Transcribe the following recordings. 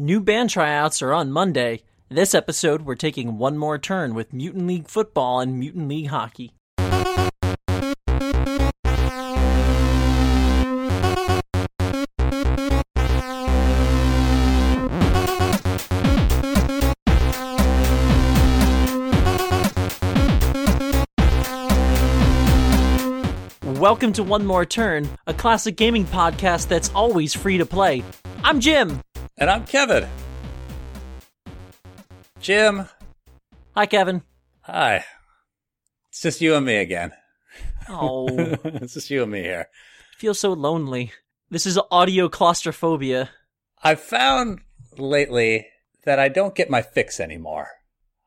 New band tryouts are on Monday. This episode, we're taking one more turn with Mutant League football and Mutant League hockey. Welcome to One More Turn, a classic gaming podcast that's always free to play. I'm Jim. And I'm Kevin. Jim. Hi, Kevin. Hi. It's just you and me again. Oh, it's just you and me here. feel so lonely. This is audio claustrophobia. I've found lately that I don't get my fix anymore.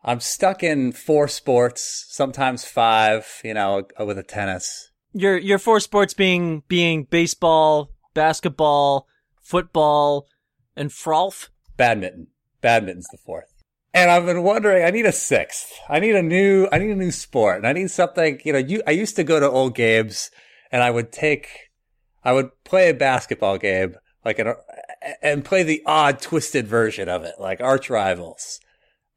I'm stuck in four sports, sometimes five, you know, uh, with a tennis. Your your four sports being being baseball, basketball, football, and frolf. Badminton. Badminton's the fourth. And I've been wondering, I need a sixth. I need a new, I need a new sport. And I need something, you know, you, I used to go to old games and I would take, I would play a basketball game, like an, and play the odd twisted version of it, like arch rivals.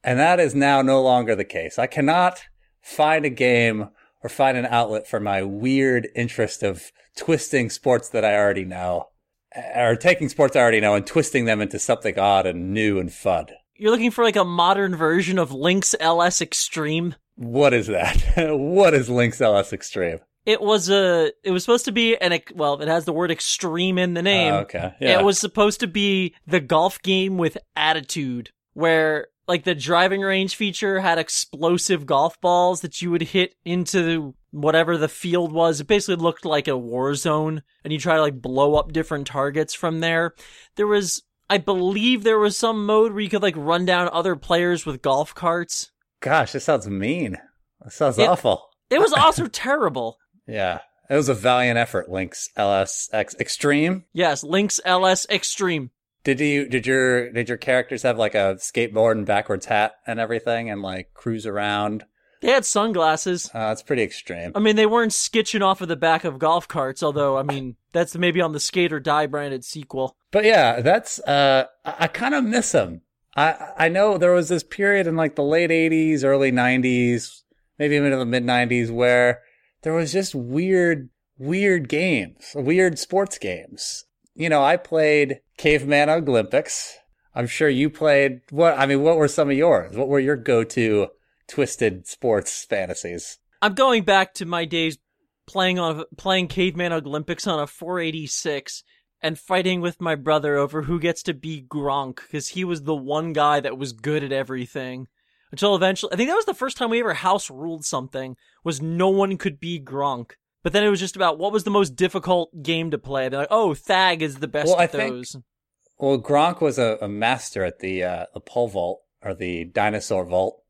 And that is now no longer the case. I cannot find a game or find an outlet for my weird interest of twisting sports that I already know or taking sports I already know and twisting them into something odd and new and fun. You're looking for like a modern version of Links LS Extreme. What is that? what is Links LS Extreme? It was a. It was supposed to be an. Well, it has the word extreme in the ah, name. Oh, okay. Yeah. It was supposed to be the golf game with attitude, where like the driving range feature had explosive golf balls that you would hit into whatever the field was. It basically looked like a war zone, and you try to like blow up different targets from there. There was, I believe, there was some mode where you could like run down other players with golf carts. Gosh, this sounds mean. That sounds It- awful. It was also terrible. Yeah. It was a valiant effort, Links LSX Extreme. Yes, Links LS Extreme. Did you did your did your characters have like a skateboard and backwards hat and everything and like cruise around? They had sunglasses. Uh, that's pretty extreme. I mean, they weren't skitching off of the back of golf carts, although, I mean, that's maybe on the Skate or Die branded sequel. But yeah, that's uh I, I kind of miss them. I I know there was this period in like the late 80s, early 90s, maybe even in the mid 90s where there was just weird weird games, weird sports games. You know, I played Caveman Olympics. I'm sure you played what I mean, what were some of yours? What were your go-to twisted sports fantasies? I'm going back to my days playing on playing Caveman Olympics on a 486 and fighting with my brother over who gets to be Gronk because he was the one guy that was good at everything. Until eventually, I think that was the first time we ever house ruled something was no one could be Gronk. But then it was just about what was the most difficult game to play. They're like, oh, Thag is the best Well, I at think- those. Well, Gronk was a, a master at the uh, the pole vault or the dinosaur vault.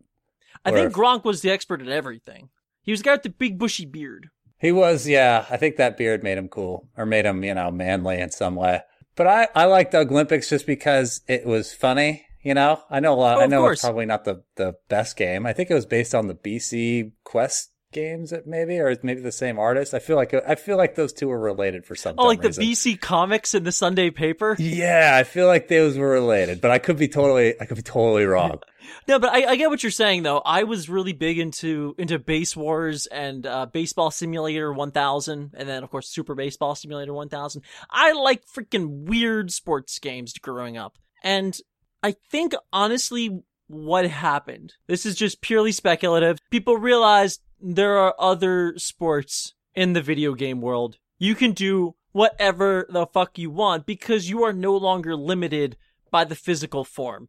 I Or think Gronk was the expert at everything. He was the guy with the big bushy beard. He was, yeah. I think that beard made him cool, or made him, you know, manly in some way. But I, I liked the Olympics just because it was funny. You know, I know a lot. Oh, I know it's probably not the the best game. I think it was based on the BC Quest games, maybe, or it's maybe the same artist. I feel like I feel like those two were related for some. Oh, like dumb the. BC comics in the Sunday paper. Yeah, I feel like those were related, but I could be totally, I could be totally wrong. No, but I, I get what you're saying though. I was really big into into Base Wars and uh, Baseball Simulator 1000, and then of course Super Baseball Simulator 1000. I like freaking weird sports games growing up, and I think honestly, what happened? This is just purely speculative. People realized there are other sports in the video game world. You can do whatever the fuck you want because you are no longer limited by the physical form.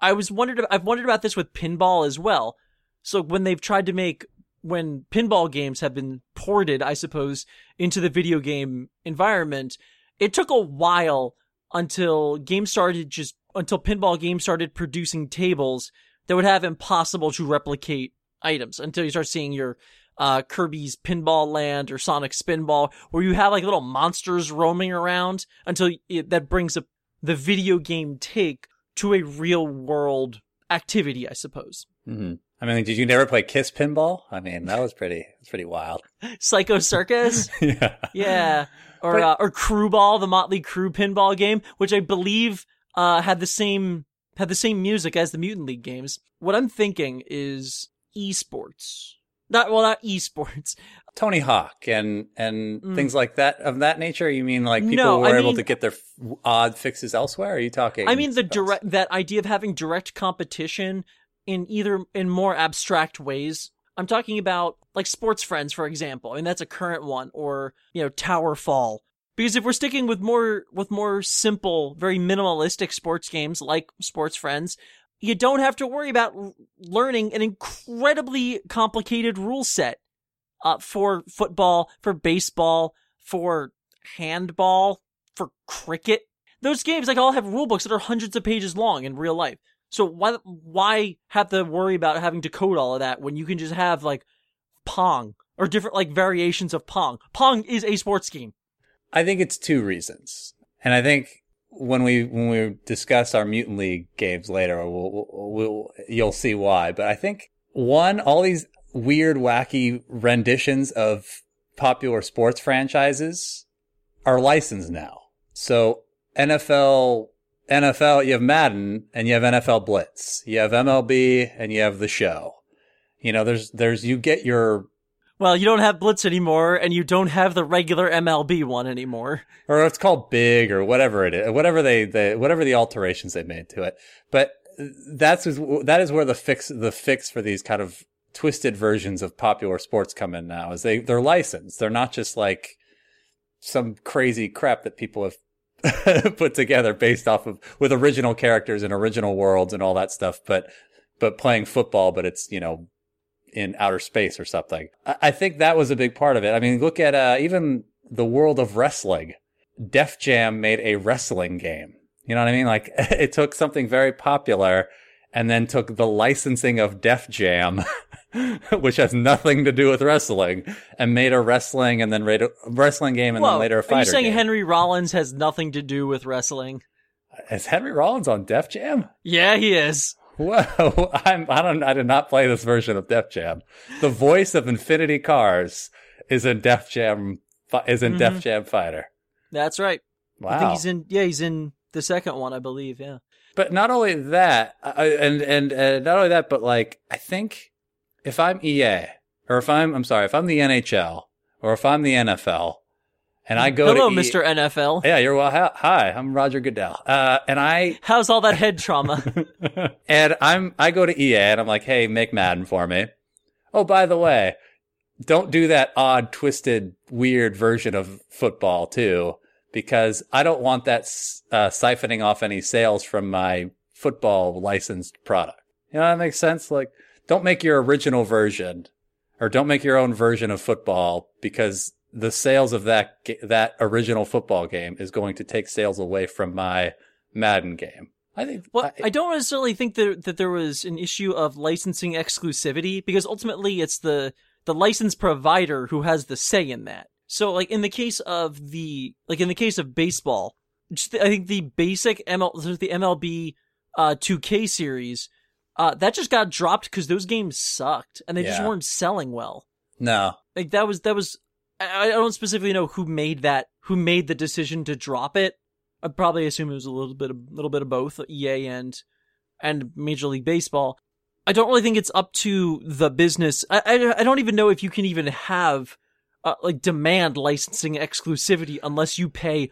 I was wondered. I've wondered about this with pinball as well. So when they've tried to make when pinball games have been ported, I suppose, into the video game environment, it took a while until games started just until pinball games started producing tables that would have impossible to replicate items until you start seeing your uh, Kirby's Pinball Land or Sonic Spinball, where you have like little monsters roaming around until it, that brings up the video game take to a real world activity, I suppose. hmm I mean, did you never play Kiss Pinball? I mean, that was pretty, that's pretty wild. Psycho Circus, yeah. yeah, or But- uh, or Crüe Ball, the Mötley Crüe pinball game, which I believe uh, had the same had the same music as the Mutant League games. What I'm thinking is esports. Not well, not esports. Tony Hawk and and Mm. things like that of that nature. You mean like people No, were I able mean- to get their f- odd fixes elsewhere? Are you talking? I mean the else? direct that idea of having direct competition in either in more abstract ways. I'm talking about like Sportsfriends, for example. I mean that's a current one, or you know TowerFall. Because if we're sticking with more with more simple, very minimalistic sports games like Sportsfriends, you don't have to worry about learning an incredibly complicated rule set uh, for football, for baseball, for handball, for cricket those games like all have rule books that are hundreds of pages long in real life. So why why have to worry about having to code all of that when you can just have like Pong or different like variations of Pong? Pong is a sports game. I think it's two reasons, and I think when we when we discuss our Mutant League games later, we'll, we'll, you'll see why. But I think one, all these weird, wacky renditions of popular sports franchises are licensed now. So NFL, NFL, you have Madden and you have NFL Blitz, you have MLB and you have the show. You know, there's there's you get your Well, you don't have Blitz anymore, and you don't have the regular MLB one anymore. or it's called big or whatever it is, whatever they, they whatever the alterations they made to it. But that's that is where the fix the fix for these kind of twisted versions of popular sports come in now. Is they they're licensed. They're not just like some crazy crap that people have put together based off of with original characters and original worlds and all that stuff. But but playing football, but it's you know in outer space or something. I, I think that was a big part of it. I mean, look at uh, even the world of wrestling. Def Jam made a wrestling game. You know what I mean? Like it took something very popular and then took the licensing of Def Jam, which has nothing to do with wrestling, and made a wrestling and then wrestling game and Whoa, then later a fighter. are you saying game. Henry Rollins has nothing to do with wrestling? Is Henry Rollins on Def Jam? Yeah, he is. Whoa! I'm, I don't. I did not play this version of Def Jam. The voice of Infiniti Cars is in Def Jam. Is in Def Mhm. Jam Fighter. That's right. Wow! I think he's in. Yeah, he's in the second one, I believe. Yeah. But not only that, uh, and and uh, not only that, but like I think if I'm EA or if I'm I'm sorry, if I'm the NHL or if I'm the NFL, and I go Hello, to Mr. NFL. Yeah, you're well. hi- Hi, I'm Roger Goodell. Uh, and I How's all that head trauma? and I'm I go to EA and I'm like, hey, make Madden for me. Oh, by the way, don't do that odd, twisted, weird version of football too, because I don't want that uh, siphoning off any sales from my football licensed product. You know that makes sense? Like, don't make your original version, or don't make your own version of football because the sales of that that original football game is going to take sales away from my Madden game. I think. Well, I- I don't necessarily think that that there was an issue of licensing exclusivity because ultimately it's the the license provider who has the say in that. So, like in the case of the like in the case of baseball, the- I think the basic ML the MLB uh 2K series uh that just got dropped because those games sucked and they just weren't selling well. no, Like that was that was I, I don't specifically know who made that who made the decision to drop it. I'd probably assume it was a little bit of little bit of both EA and and Major League Baseball. I don't really think it's up to the business. I I, I don't even know if you can even have uh, like demand licensing exclusivity unless you pay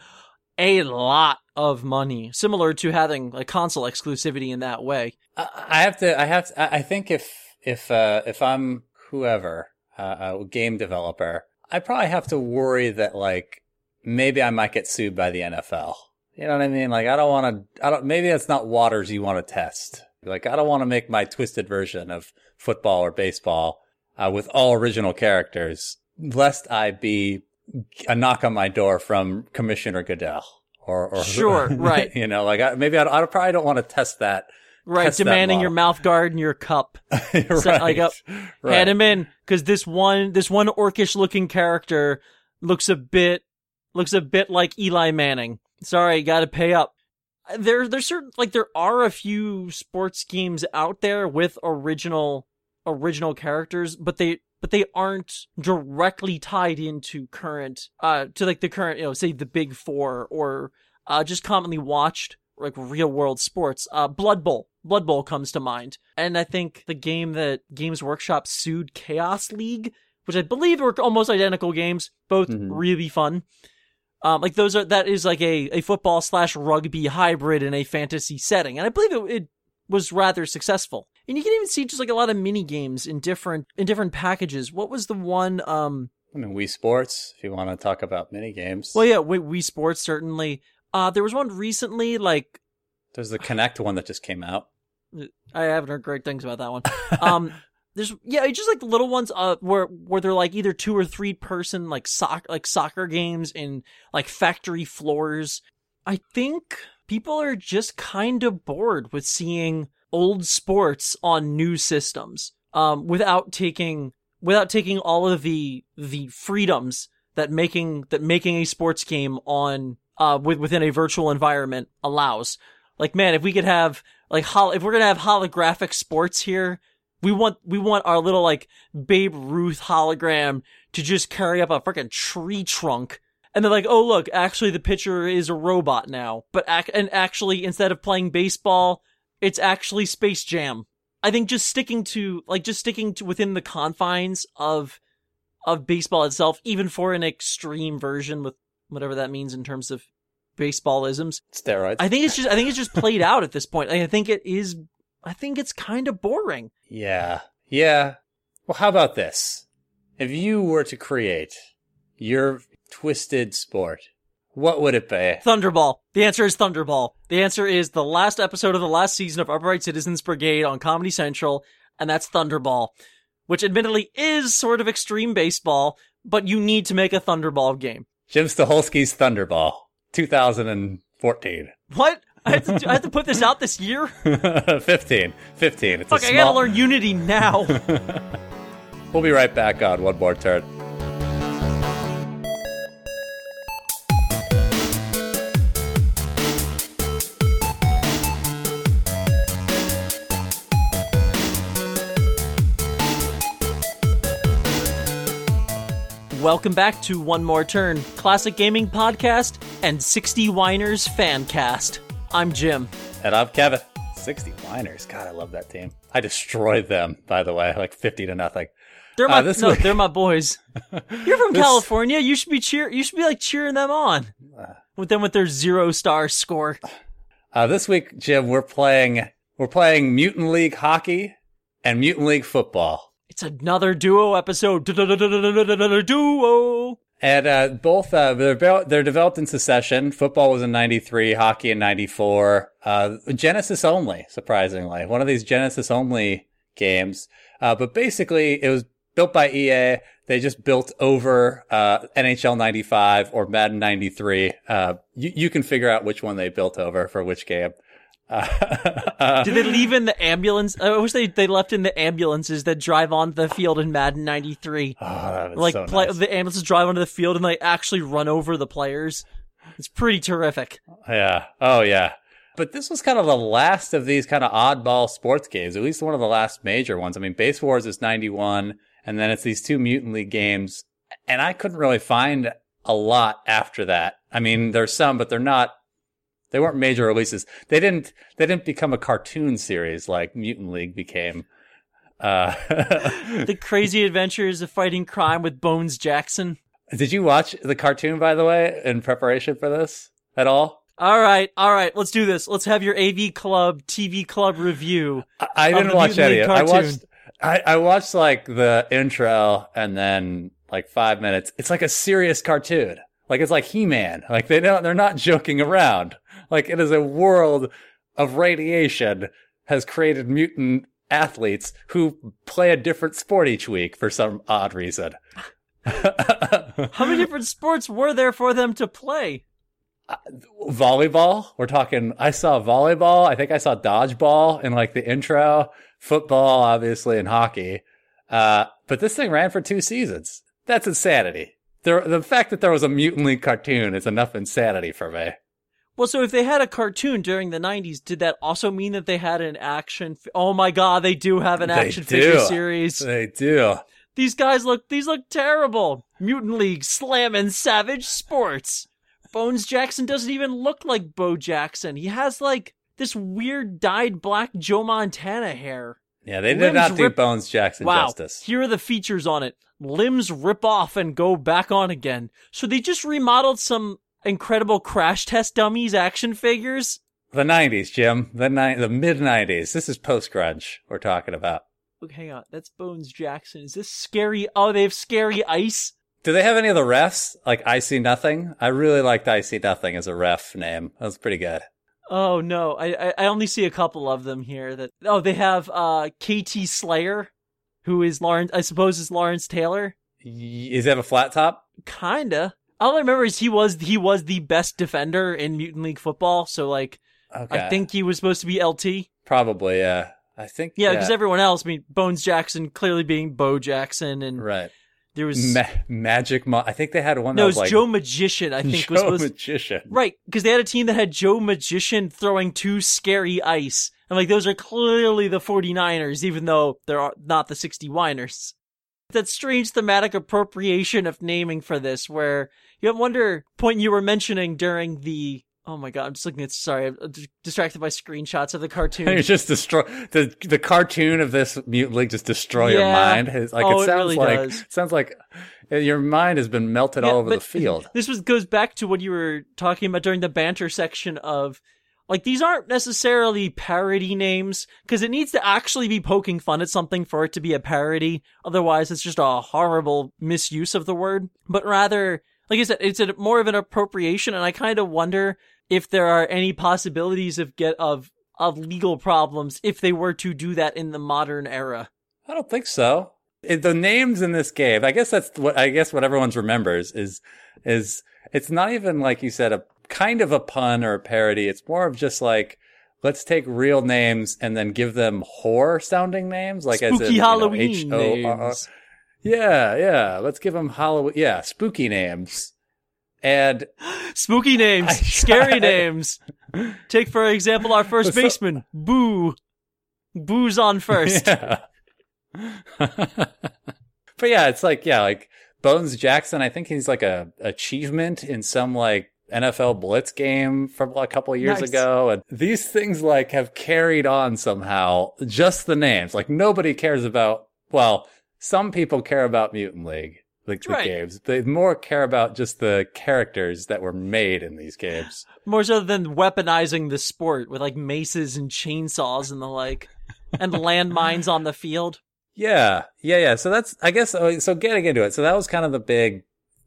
a lot of money, similar to having like console exclusivity in that way. I I have to. I have. To, I I think if if uh, if I'm whoever uh, a game developer, I probably have to worry that like maybe I might get sued by the NFL. You know what I mean? Like I don't want to. I don't. Maybe that's not waters you want to test. Like I don't want to make my twisted version of football or baseball uh, with all original characters, lest I be a knock on my door from Commissioner Goodell. Or, or Sure, right. you know, like I, maybe I, I probably don't want to test that Right, demanding your mouth guard and your cup. right. Set, like, up- right. Add him in because this one this one orcish looking character looks a bit looks a bit like Eli Manning. Sorry, got to pay up. There there's certain like there are a few sports games out there with original original characters, but they but they aren't directly tied into current uh to like the current you know say the big 4 or uh just commonly watched like real world sports. Uh, Blood Bowl. Blood Bowl comes to mind. And I think the game that Games Workshop sued Chaos League, which I believe were almost identical games, both Mhm. really fun. Um, like those are, that is like a, a football slash rugby hybrid in a fantasy setting. And I believe it, it was rather successful. And you can even see just like a lot of mini games in different, in different packages. What was the one, um, I mean, Wii Sports, if you want to talk about mini games. well, yeah, Wii, Wii Sports certainly. Uh, there was one recently, like There's the Kinect one that just came out. I haven't heard great things about that one. Um, there's yeah, just like little ones, uh, where where they're like either two or three person like soc like soccer games in like factory floors. I think people are just kind of bored with seeing old sports on new systems, um, without taking without taking all of the the freedoms that making that making a sports game on uh with, within a virtual environment allows. Like man, if we could have like hol- if we're gonna have holographic sports here, we want we want our little like Babe Ruth hologram to just carry up a freaking tree trunk. And they're like, oh look, actually the pitcher is a robot now. But ac- and actually instead of playing baseball, it's actually Space Jam. I think just sticking to like just sticking to within the confines of of baseball itself, even for an extreme version with whatever that means in terms of baseballisms. Steroids. I think it's just I think it's just played out at this point. I think it is I think it's kind of boring. Yeah. Yeah. Well, how about this? If you were to create your twisted sport, what would it be? Thunderball. The answer is Thunderball. The answer is the last episode of the last season of Upright Citizens Brigade on Comedy Central, and that's Thunderball, which admittedly is sort of extreme baseball, but you need to make a Thunderball game. Jim Staholski's Thunderball, 2014. What? I have to, I have to put this out this year? 15. 15. It's Fuck, a I small... gotta learn Unity now. We'll be right back on One More Turn. Welcome back to One More Turn, classic gaming podcast and 60 Whiners fan cast. I'm Jim. And I'm Kevin. 60 Whiners. God, I love that team. I destroyed them, by the way, like 50 to nothing. They're my Uh, no, week- they're my boys. You're from This- California. You should be cheer. You should be like cheering them on with them with their zero star score. Uh, this week, Jim, we're playing we're playing Mutant League hockey and Mutant League football. It's another duo episode. Duo. And uh, both uh, they're they're developed in succession. Football was in '93, hockey in '94. Uh, Genesis only, surprisingly, one of these Genesis only games. Uh, but basically, it was built by EA. They just built over uh, NHL '95 or Madden '93. Uh, you you can figure out which one they built over for which game. Uh, Did they leave in the ambulance? I wish they, they left in the ambulances that drive on the field in Madden '93. Oh, Like so play, nice. the ambulances drive onto the field and they actually run over the players. It's pretty terrific. Yeah. Oh, yeah. But this was kind of the last of these kind of oddball sports games, at least one of the last major ones. I mean, Base Wars is 91, and then it's these two Mutant League games. And I couldn't really find a lot after that. I mean, there's some, but they're not, they weren't major releases. They didn't, they didn't become a cartoon series like Mutant League became. Uh, The crazy adventures of fighting crime with Bones Jackson. did you watch the cartoon, by the way, in preparation for this at all? All right, all right, let's do this. Let's have your AV Club TV Club review. I, I didn't watch any it. I watched I, I watched like the intro and then like five minutes. It's like a serious cartoon. Like it's like He Man. Like they don't they're not joking around. Like it is a world of radiation has created mutant athletes who play a different sport each week for some odd reason. How many different sports were there for them to play? volleyball. We're talking. I saw volleyball. I think I saw dodgeball in like the intro. Football, obviously, and hockey. Uh, but this thing ran for two seasons. That's insanity. There, the fact that there was a mutant league cartoon is enough insanity for me. Well, so if they had a cartoon during the 90s, did that also mean that they had an action? F- oh my god, they do have an action figure series. They do. These guys look, these look terrible. Mutant League slamming savage sports. Bones Jackson doesn't even look like Bo Jackson. He has like this weird dyed black Joe Montana hair. Yeah, they did Limbs not do rip- Bones Jackson Wow. justice. Here are the features on it. Limbs rip off and go back on again. So they just remodeled some incredible crash test dummies action figures. The '90s, Jim. The ni- the mid '90s. This is post grunge we're talking about. Look, hang on. That's Bones Jackson. Is this scary? Oh, they have scary ice. Do they have any of the refs? Like I see nothing. I really liked I see nothing as a ref name. That was pretty good. Oh no, I, I I only see a couple of them here. That oh, they have uh KT Slayer, who is Lawrence. I suppose is Lawrence Taylor. Y- Is that a flat top? Kinda. All I remember is he was he was the best defender in Mutant League football. So like, Okay. I think he was supposed to be LT. probably. Yeah. I think. Yeah, because everyone else, I mean, Bones Jackson clearly being Bo Jackson, and right. there was Ma- Magic. Mo- I think they had one no, that it was was like Joe Magician. I think Joe was supposed Magician. right because they had a team that had Joe Magician throwing two scary ice, and like those are clearly the 49ers, even though they're not the 60 Winers. That strange thematic appropriation of naming for this, where you have wonder point you were mentioning during the. Oh my god! I'm just looking at. Sorry, I'm distracted by screenshots of the cartoon. It's just destroy the the cartoon of this mutant league just destroy your mind. It's like Oh, it it sounds really like does. it sounds like uh, your mind has been melted Yeah, all over the field. This was goes back to what you were talking about during the banter section of like these aren't necessarily parody names because it needs to actually be poking fun at something for it to be a parody. Otherwise, it's just a horrible misuse of the word. But rather, like I said, it's a, more of an appropriation, and I kind of wonder if there are any possibilities of get of of legal problems if they were to do that in the modern era. I don't think so. It- the names in this game, I guess that's what I guess what everyone's remembers is is it's not even like you said a kind of a pun or a parody. It's more of just like let's take real names and then give them horror sounding names, like as Spooky in, you know, Halloween H-O-R-R. names. Yeah, yeah. Let's give them Halloween. Yeah, spooky names. And Spooky names, I scary tried. names. Take for example our first So- baseman, Boo. Boo's on first. Yeah. but yeah, it's like yeah, like Bones Jackson. I think he's like a achievement in some like NFL Blitz game from a couple of years Nice. ago, and these things like have carried on somehow. Just the names, like nobody cares about. Well, some people care about Mutant League. Like the Right. games, they more care about just the characters that were made in these games. More so than weaponizing the sport with like maces and chainsaws and the like, and landmines on the field. Yeah, yeah, yeah. So that's, I guess, uh, so getting into it. So that was kind of the big,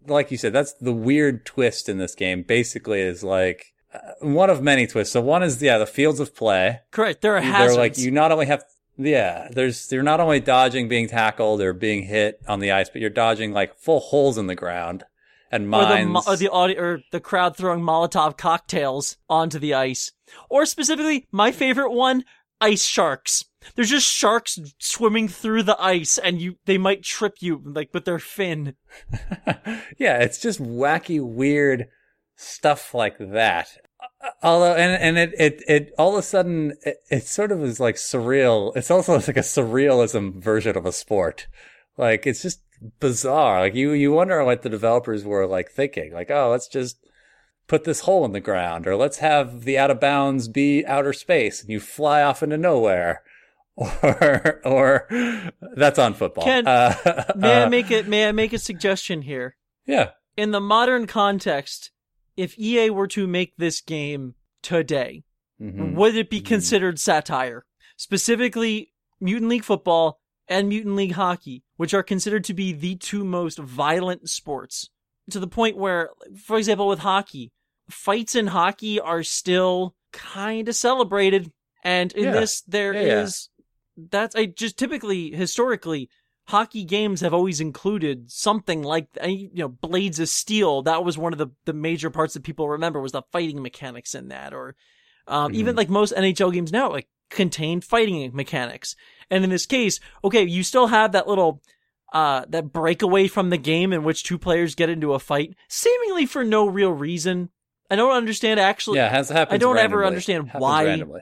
like you said, that's the weird twist in this game. Basically, is like uh, one of many twists. So one is, yeah, the fields of play. Correct. There are They're hazards. like you not only have, yeah, there's you're not only dodging being tackled or being hit on the ice, but you're dodging like full holes in the ground and or the, mines. or the or the crowd throwing Molotov cocktails onto the ice. Or specifically, my favorite one, ice sharks. There's just sharks swimming through the ice and you, they might trip you, like, with their fin. yeah, it's just wacky, weird stuff like that. Although, and and it it it all of a sudden it, it sort of is like surreal. It's also like a surrealism version of a sport. Like it's just bizarre. Like you you wonder what the developers were like thinking. Like oh, let's just put this hole in the ground, or let's have the out of bounds be outer space, and you fly off into nowhere. Or, or that's on football. Ken, uh, May I uh, make it, may I make a suggestion here? yeah. In the modern context, if EA were to make this game today, Mhm. would it be Mhm. considered satire? Specifically, Mutant League Football and Mutant League Hockey, which are considered to be the two most violent sports. To the point where, for example, with hockey, fights in hockey are still kind of celebrated. And in Yeah. this, there is Yeah, yeah. that's I just typically historically hockey games have always included something like uh, you know blades of steel that was one of the the major parts that people remember was the fighting mechanics in that or um, even Mhm. like most NHL games now like contain fighting mechanics and in this case okay you still have that little uh that breakaway from the game in which two players get into a fight seemingly for no real reason I don't understand actually Yeah, has happens I don't ever understand why- randomly.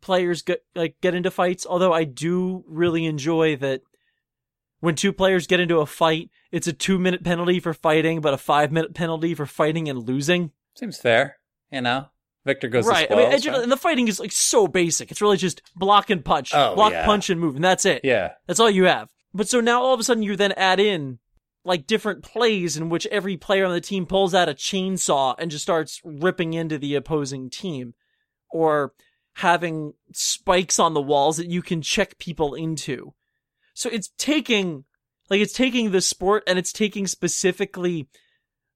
players get like get into fights. Although I do really enjoy that when two players get into a fight, it's a two minute penalty for fighting, but a five minute penalty for fighting and losing. Seems fair. You know, Victor goes right. To I mean, and, right? and the fighting is like so basic. It's really just block and punch, Oh, block, yeah. punch, and move, and that's it. yeah, That's all you have. But so now all of a sudden you then add in like different plays in which every player on the team pulls out a chainsaw and just starts ripping into the opposing team or having spikes on the walls that you can check people into. So it's taking like it's taking the sport and it's taking specifically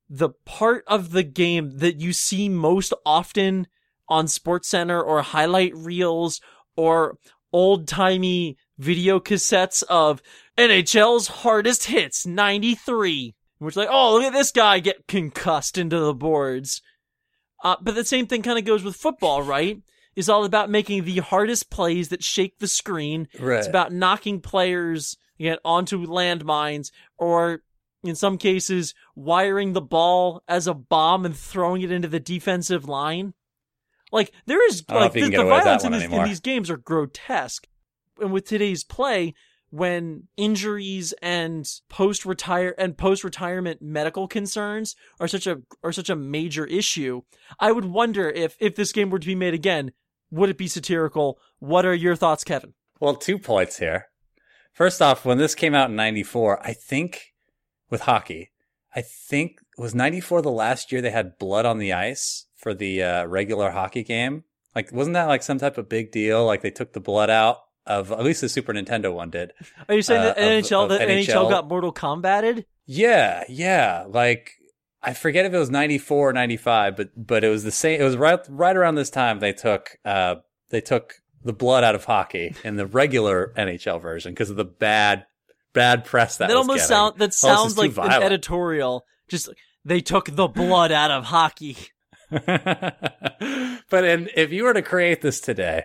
the part of the game that you see most often on SportsCenter or highlight reels or old timey video cassettes of NHL's hardest hits 93. Which like, oh, look at this guy get concussed into the boards. Uh, but the same thing kind of goes with football, right? Is all about making the hardest plays that shake the screen. right. It's about knocking players again onto landmines or in some cases wiring the ball as a bomb and throwing it into the defensive line. Like there is I don't know like the, the violence in, these, in these games are grotesque. And with today's play, when injuries and post retire and post retirement medical concerns are such a are such a major issue, I would wonder if if this game were to be made again, would it be satirical? What are your thoughts, Kevin? Well, two points here. First off, when this came out in 94, I think with hockey, I think was 94 the last year they had blood on the ice for the uh, regular hockey game. Like, wasn't that like some type of big deal? Like they took the blood out of at least the Super Nintendo one did. Are you saying uh, that of- NHL of that NHL NHL. got Mortal Kombated? Yeah, yeah. Like I forget if it was 94 or 95, but but it was the same. It was right right around this time they took uh they took the blood out of hockey in the regular NHL version because of the bad bad press that That, almost getting. sound that sounds like an editorial. Just they took the blood out of hockey. but in, if you were to create this today,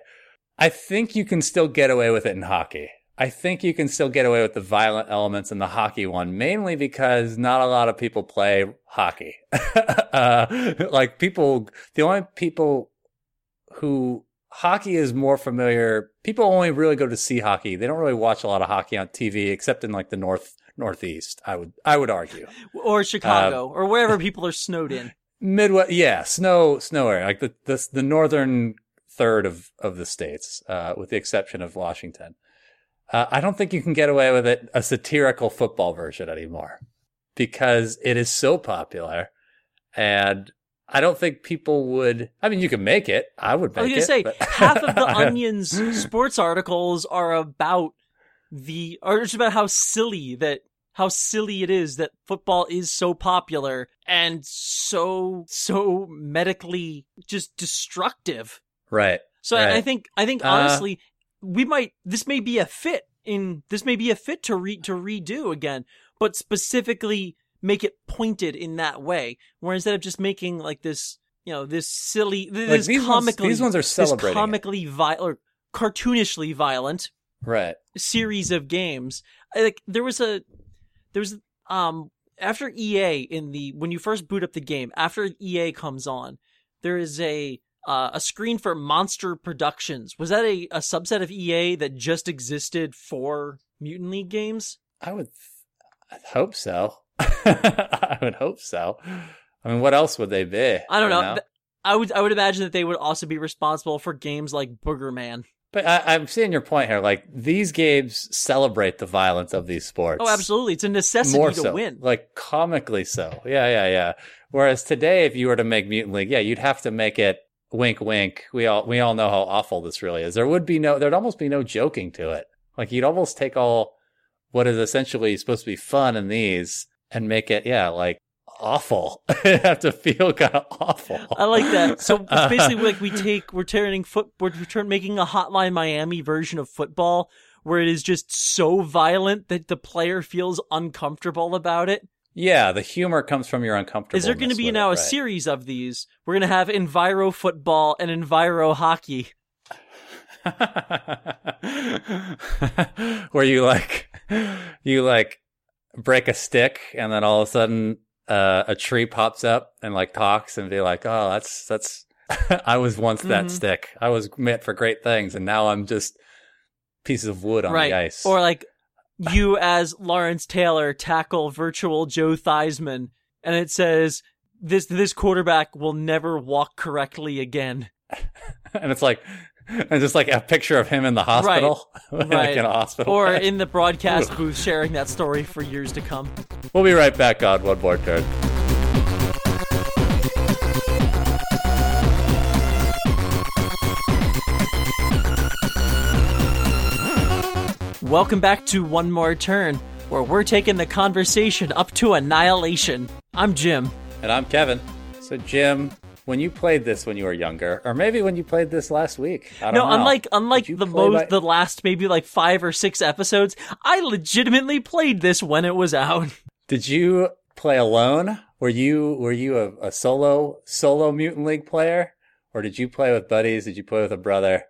I think you can still get away with it in hockey. I think you can still get away with the violent elements in the hockey one, mainly because not a lot of people play hockey. uh, like people, the only people who hockey is more familiar, people only really go to see hockey. They don't really watch a lot of hockey on TV, except in like the north northeast. I would I would argue. Or Uh, Chicago, or wherever people are snowed in. Midwest, yeah, snow, snow area, like the the, the northern third of of the states, uh, with the exception of Washington. Uh, I don't think you can get away with it a satirical football version anymore because it is so popular, and I don't think people would. I mean, you can make it. I would make I was gonna it. say but- half of the Onion's sports articles are about the, or it's about how silly that how silly it is that football is so popular and so so medically just destructive. right. So I, I think I think Uh, honestly, we might this may be a fit in this may be a fit to re to redo again, but specifically make it pointed in that way, where instead of just making like this, you know, this silly, this Like these ones, comically, these ones are celebrating. it. comically violent or cartoonishly violent Right. series of games. Like there was a there was um after EA in the when you first boot up the game, after EA comes on, there is a uh, a screen for Monster Productions. Was that a, a subset of EA that just existed for Mutant League games? I would I hope so. I would hope so. I mean, what else would they be? I don't You know. I would I would imagine that they would also be responsible for games like Boogerman. But I, I'm seeing your point here. Like these games celebrate the violence of these sports. Oh, absolutely! It's a necessity More to so, win. like comically so. Yeah, yeah, yeah. Whereas today, if you were to make Mutant League, yeah, you'd have to make it wink, wink. We all we all know how awful this really is. There would be no, there'd almost be no joking to it. Like you'd almost take all what is essentially supposed to be fun in these and make it, yeah, like awful. Have to feel kind of awful. I like that. So it's basically like we take we're turning foot we're turn making a Hotline Miami version of football where it is just so violent that the player feels uncomfortable about it. Yeah, the humor comes from your uncomfortable. Is there going to be now a series of these? We're going to have Enviro football and Enviro hockey. where you like you like break a stick and then all of a sudden uh, a tree pops up and like talks and be like oh that's that's i was once that Mhm. stick i was meant for great things and now i'm just pieces of wood on right. the ice Or like you as Lawrence Taylor tackle virtual Joe Theismann and it says this this quarterback will never walk correctly again. and it's like, and just like a picture of him in the hospital, like Right. in a hospital, Or in the broadcast booth sharing that story for years to come. We'll be right back on one more turn. Welcome back to One More Turn, where we're taking the conversation up to annihilation. I'm Jim. And I'm Kevin. So, Jim, when you played this when you were younger, or maybe when you played this last week, I No, don't know. unlike unlike the most by- the last maybe like five or six episodes, I legitimately played this when it was out. Did you play alone? Were you were you a, a solo solo mutant league player, or did you play with buddies? Did you play with a brother?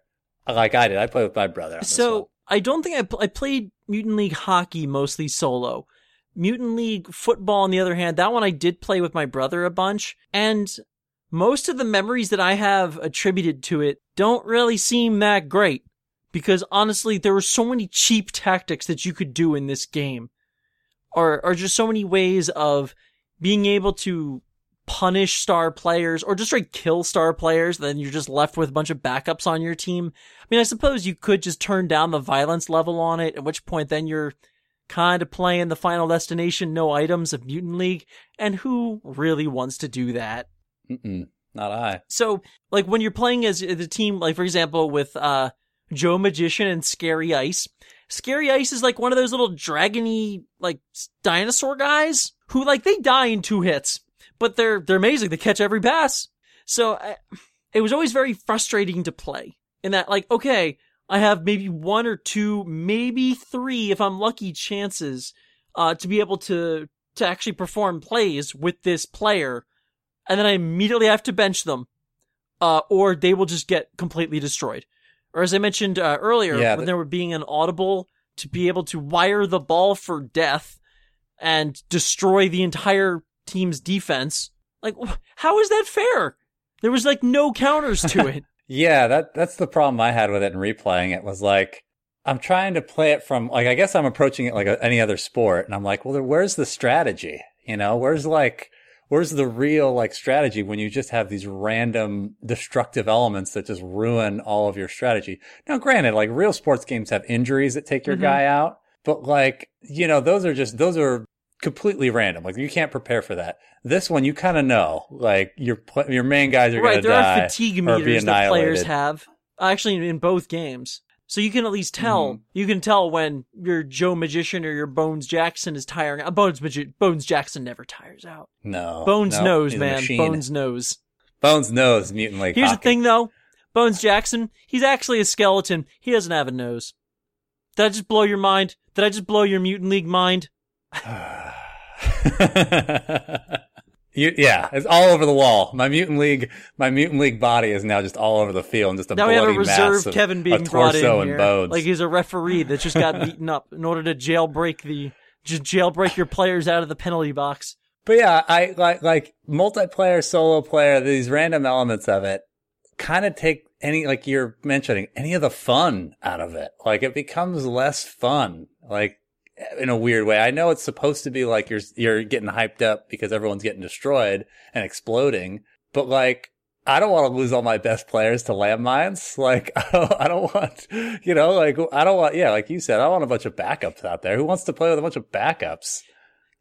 Like I did, I played with my brother. So I don't think I, pl- I played Mutant League hockey mostly solo. Mutant League football, on the other hand, that one I did play with my brother a bunch, and most of the memories that I have attributed to it don't really seem that great. Because honestly, there were so many cheap tactics that you could do in this game. Or, or just so many ways of being able to punish star players or just like kill star players, then you're just left with a bunch of backups on your team. I mean, I suppose you could just turn down the violence level on it, at which point then you're kind of playing the final destination, no items of Mutant League, and who really wants to do that? Mm-mm, not I. So, like when you're playing as the team, like for example with uh Joe Magician and Scary Ice, Scary Ice is like one of those little dragony like dinosaur guys who like they die in two hits, but they're they're amazing. They catch every pass. So I, it was always very frustrating to play in that like okay, I have maybe one or two, maybe three if I'm lucky chances uh to be able to to actually perform plays with this player and then I immediately have to bench them, uh, or they will just get completely destroyed. Or as I mentioned uh, earlier, Yeah, when th- there were being an audible to be able to wire the ball for death and destroy the entire team's defense, like how is that fair? There was like no counters to it. Yeah, that that's the problem I had with it and replaying it was like I'm trying to play it from like I guess I'm approaching it like a, any other sport and I'm like, well, where's the strategy? You know, where's like where's the real like strategy when you just have these random destructive elements that just ruin all of your strategy? Now, granted, like real sports games have injuries that take your Mhm. guy out, but like, you know, those are just those are completely random. Like you can't prepare for that. This one you kind of know. Like your your main guys are right, going to there are fatigue meters that players have. Actually, in both games. So you can at least tell, Mhm. you can tell when your Joe Magician or your Bones Jackson is tiring out. Bones, Magi- Bones Jackson never tires out. No. Bones no, knows, man. Bones knows. Bones knows mutant league. Here's the thing, though. Bones Jackson, he's actually a skeleton. He doesn't have a nose. Did I just blow your mind? Did I just blow your Mutant League mind? you, yeah, it's all over the wall. My mutant league, my mutant league body is now just all over the field, and just a now we have a bloody mass reserve of, Kevin being brought in and here. bones. Like he's a referee that just got beaten up in order to jailbreak the just jailbreak your players out of the penalty box. But yeah, I like like multiplayer, solo player. These random elements of it kind of take any like you're mentioning any of the fun out of it. Like it becomes less fun. Like in a weird way. I know it's supposed to be like you're you're getting hyped up because everyone's getting destroyed and exploding, but like I don't want to lose all my best players to landmines. Like I don't, I don't want, you know, like I don't want. Yeah, like you said, I want a bunch of backups out there. Who wants to play with a bunch of backups?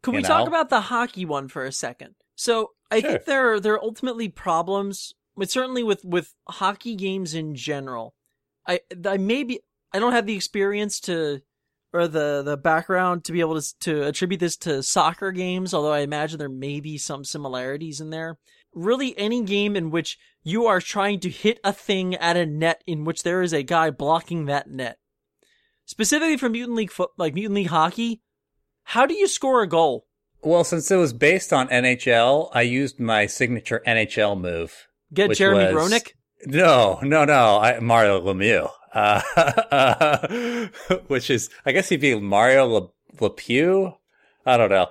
Could we you talk about the hockey one for a second? So I Sure. think there are there are ultimately problems, but certainly with with hockey games in general. I I maybe I don't have the experience to or the the background to be able to to attribute this to soccer games, although I imagine there may be some similarities in there. Really, any game in which you are trying to hit a thing at a net in which there is a guy blocking that net. Specifically for Mutant League foot, like Mutant League hockey, how do you score a goal? Well, since it was based on NHL, I used my signature NHL move. Get Jeremy was- Roenick? No, no, no. I, Mario Lemieux, uh, which is, I guess he'd be Mario Le, Lepew. I don't know.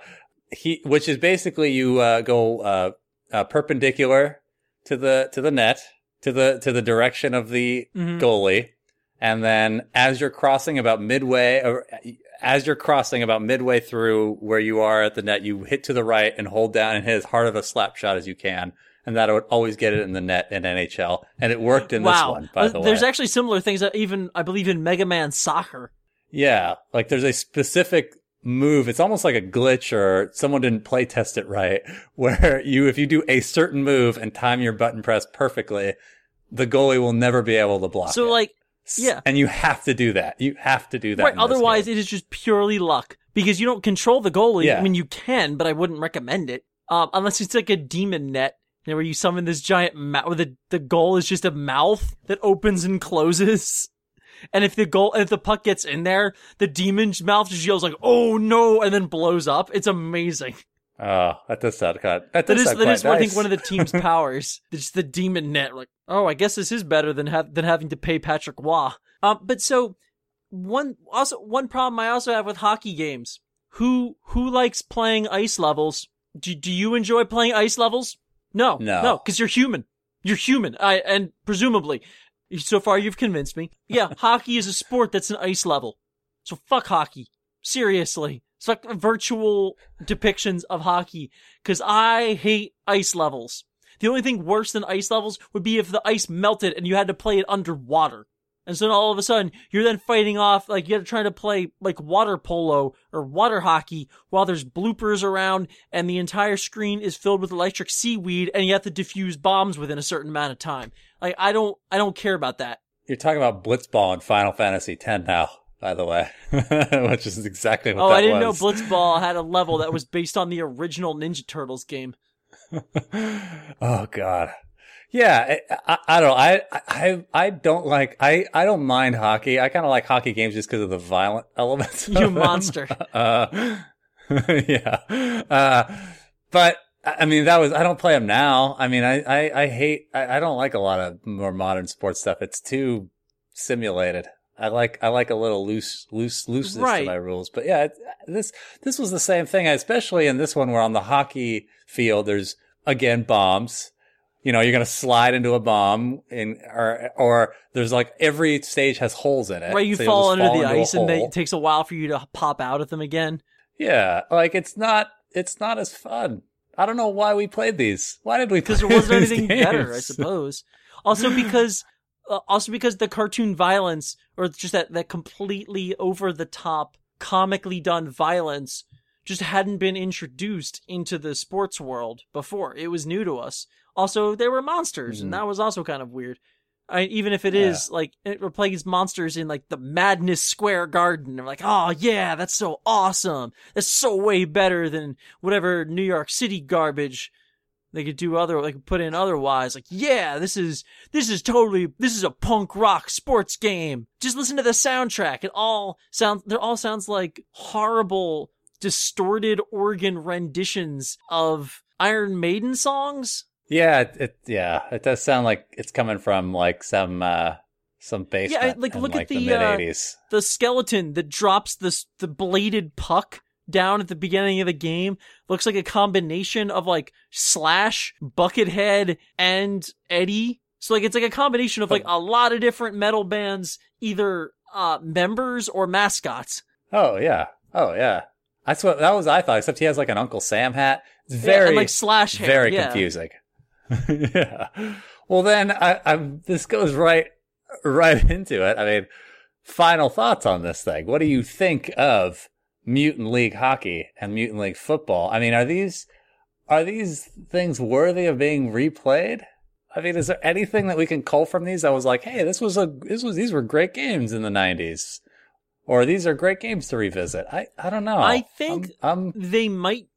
He, which is basically you uh, go uh, uh, perpendicular to the to the net to the to the direction of the Mhm. goalie, and then as you're crossing about midway, or as you're crossing about midway through where you are at the net, you hit to the right and hold down and hit as hard of a slap shot as you can. And that I would always get it in the net in NHL. And it worked in wow. this one, by the way. There's actually similar things that even, I believe, in Mega Man Soccer. Yeah. Like there's a specific move. It's almost like a glitch or someone didn't play test it right where you, if you do a certain move and time your button press perfectly, the goalie will never be able to block So it. like, yeah. And you have to do that. You have to do that. Right. Otherwise, it is just purely luck because you don't control the goalie. Yeah. I mean, you can, but I wouldn't recommend it. Um, unless it's like a demon net, you know, where you summon this giant mouth, where the, the goal is just a mouth that opens and closes. And if the goal, if the puck gets in there, the demon's mouth just yells like, "Oh no!" and then blows up. It's amazing. Oh, that does sound kind. That, That is that I think one of the team's powers. It's the demon net. Like, oh, I guess this is better than have than having to pay Patrick Waugh. Um, but so one also one problem I also have with hockey games. Who who likes playing ice levels? Do do you enjoy playing ice levels? No, No. no, because you're human. You're human. I and presumably, so far you've convinced me. Yeah, hockey is a sport that's an ice level. So fuck hockey. Seriously. Fuck virtual depictions of hockey. Cause I hate ice levels. The only thing worse than ice levels would be if the ice melted and you had to play it underwater. And so all of a sudden, you're then fighting off, like, you're trying to play, like, water polo or water hockey while there's bloopers around and the entire screen is filled with electric seaweed and you have to defuse bombs within a certain amount of time. Like, I don't, I don't care about that. You're talking about Blitzball in Final Fantasy X now, by the way, which is exactly what oh, that was. Oh, I didn't was. know Blitzball had a level that was based on the original Ninja Turtles game. oh God. Yeah, I, I, I don't know. I, I, I don't like, I, I don't mind hockey. I kind of like hockey games just because of the violent elements. You monster. Uh, yeah. Uh, but I mean, that was, I don't play them now. I mean, I, I, I hate, I, I don't like a lot of more modern sports stuff. It's too simulated. I like, I like a little loose, loose, looseness Right. to my rules. But yeah, this, this was the same thing, especially in this one where on the hockey field, there's again bombs. You know, you're going to slide into a bomb in, or, or there's like every stage has holes in it. Right, you So fall under the into ice and they, it takes a while for you to pop out of them again. Yeah, like it's not it's not as fun. I don't know why we played these. Why did we? because there wasn't anything better, I suppose. Also because, uh, also because the cartoon violence, or just that that completely over the top, comically done violence, just hadn't been introduced into the sports world before. It was new to us. Also, there were monsters, Mhm. and that was also kind of weird. I, even if it is like it, we're playing monsters in like the Madness Square Garden, I'm like, oh yeah, that's so awesome. That's so way better than whatever New York City garbage they could do other could put in otherwise like yeah this is this is totally this is a punk rock sports game just listen to the soundtrack it all sounds they all sounds like horrible distorted organ renditions of iron maiden songs Yeah, it, it yeah, it does sound like it's coming from like some uh some basement. Yeah, like, in, look at the, the, uh, '80s. the skeleton that drops this the bladed puck down at the beginning of the game looks like a combination of like slash buckethead and eddie so like it's like a combination of like a lot of different metal bands either uh members or mascots Oh yeah, oh yeah. That's what that was. I thought. Except he has like an Uncle Sam hat. It's Yeah, very and like slash hair very yeah. confusing. yeah. Well, then I, I'm. This goes right right into it. I mean, final thoughts on this thing. What do you think of Mutant League hockey and Mutant League football? I mean, are these are these things worthy of being replayed? I mean, is there anything that we can cull from these that was like, hey, this was a this was these were great games in the '90s, or these are great games to revisit? I I don't know. I think I'm, I'm they might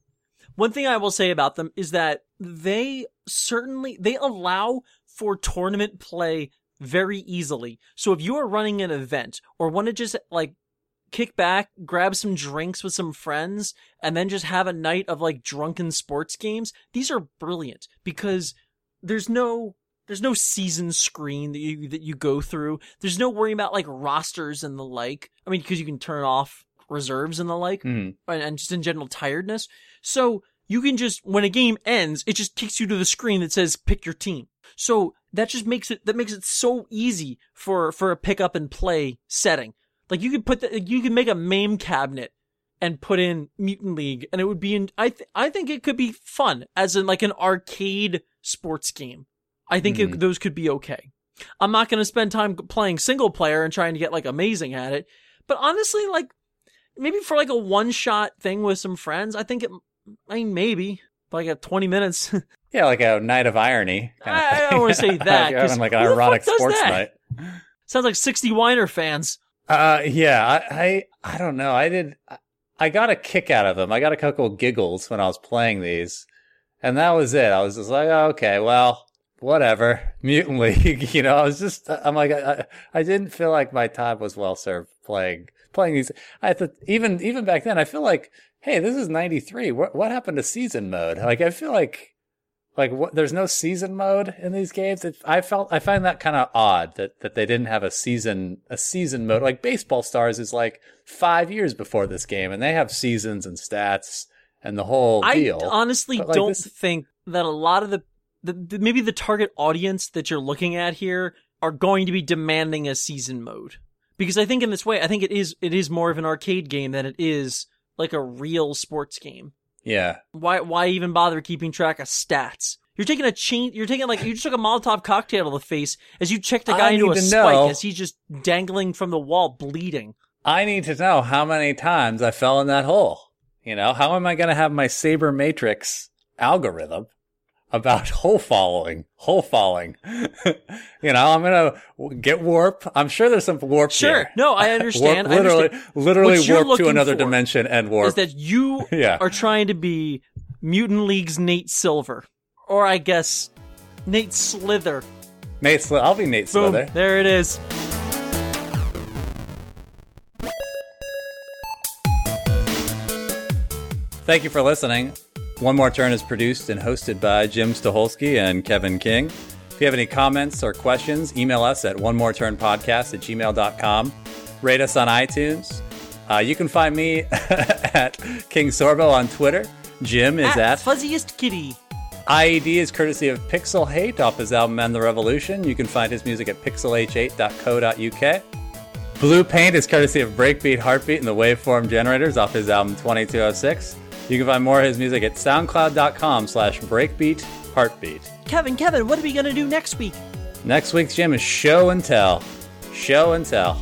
one thing i will say about them is that they certainly they allow for tournament play very easily so if you are running an event or want to just like kick back grab some drinks with some friends and then just have a night of like drunken sports games these are brilliant because there's no there's no season screen that you that you go through there's no worrying about like rosters and the like i mean because you can turn off reserves and the like mhm. and and just in general tiredness. So you can just when a game ends, it just takes you to the screen that says pick your team. So that just makes it that makes it so easy for for a pick up and play setting. Like you could put the, you could make a MAME cabinet and put in Mutant League, and it would be in. I th- I think it could be fun as in like an arcade sports game. I think Mhm. it, those could be okay. I'm not going to spend time playing single player and trying to get like amazing at it, but honestly, like maybe for like a one shot thing with some friends, I think it. I mean, maybe like at 20 minutes. Yeah, like a night of irony. I- I don't wanna say that, You're having like an who the fuck ironic sports that? night. Sounds like 60 Weiner fans. Uh, yeah, I, I, I don't know. I did. I- I got a kick out of them. I got a couple giggles when I was playing these, and that was it. I was just like, oh, okay, well, whatever. Mutant League, you know. I was just. I'm like, I, I didn't feel like my time was well served playing playing these. I thought even even back then, I feel like, hey, this is '93. What what happened to season mode? Like, I feel like. Like what, there's no season mode in these games. It, I felt I find that kind of odd that that they didn't have a season a season mode. Like Baseball Stars is like five years before this game, and they have seasons and stats and the whole I deal. I honestly like, don't this- think that a lot of the, the, the maybe the target audience that you're looking at here are going to be demanding a season mode because I think in this way I think it is it is more of an arcade game than it is like a real sports game. yeah, Why why even bother keeping track of stats? You're taking a chain. You're taking like you just took a Molotov cocktail to the face as you checked a I guy into a spike know- as he's just dangling from the wall, bleeding. I need to know how many times I fell in that hole. You know, how am I going to have my sabermetrics algorithm about hole following, hole falling? you know, I'm going to get warp. I'm sure there's some warp. Sure, here. no, I understand. Warp, I literally, understand. literally warp to another dimension and warp. Is that you Yeah. are trying to be Mutant League's Nate Silver, or I guess Nate Slither. Nate Slither. I'll be Nate Boom, Slither. there it is. Thank you for listening. One More Turn is produced and hosted by Jim Staholski and Kevin King. If you have any comments or questions, email us at one more turn podcast at gmail.com. Rate us on iTunes. Uh, you can find me at King Sorbo on Twitter. Jim is At at Fuzziest Kitty. IED is courtesy of Pixelh8 off his album And the Revolution. You can find his music at pixelh8.co.uk. Blue Paint is courtesy of Breakbeat Heartbeat and the Waveform Generators off his album 2206. You can find more of his music at soundcloud.com slash breakbeat heartbeat. Kevin, Kevin, what are we gonna do next week? Next week's Jim is Show and Tell. Show and Tell.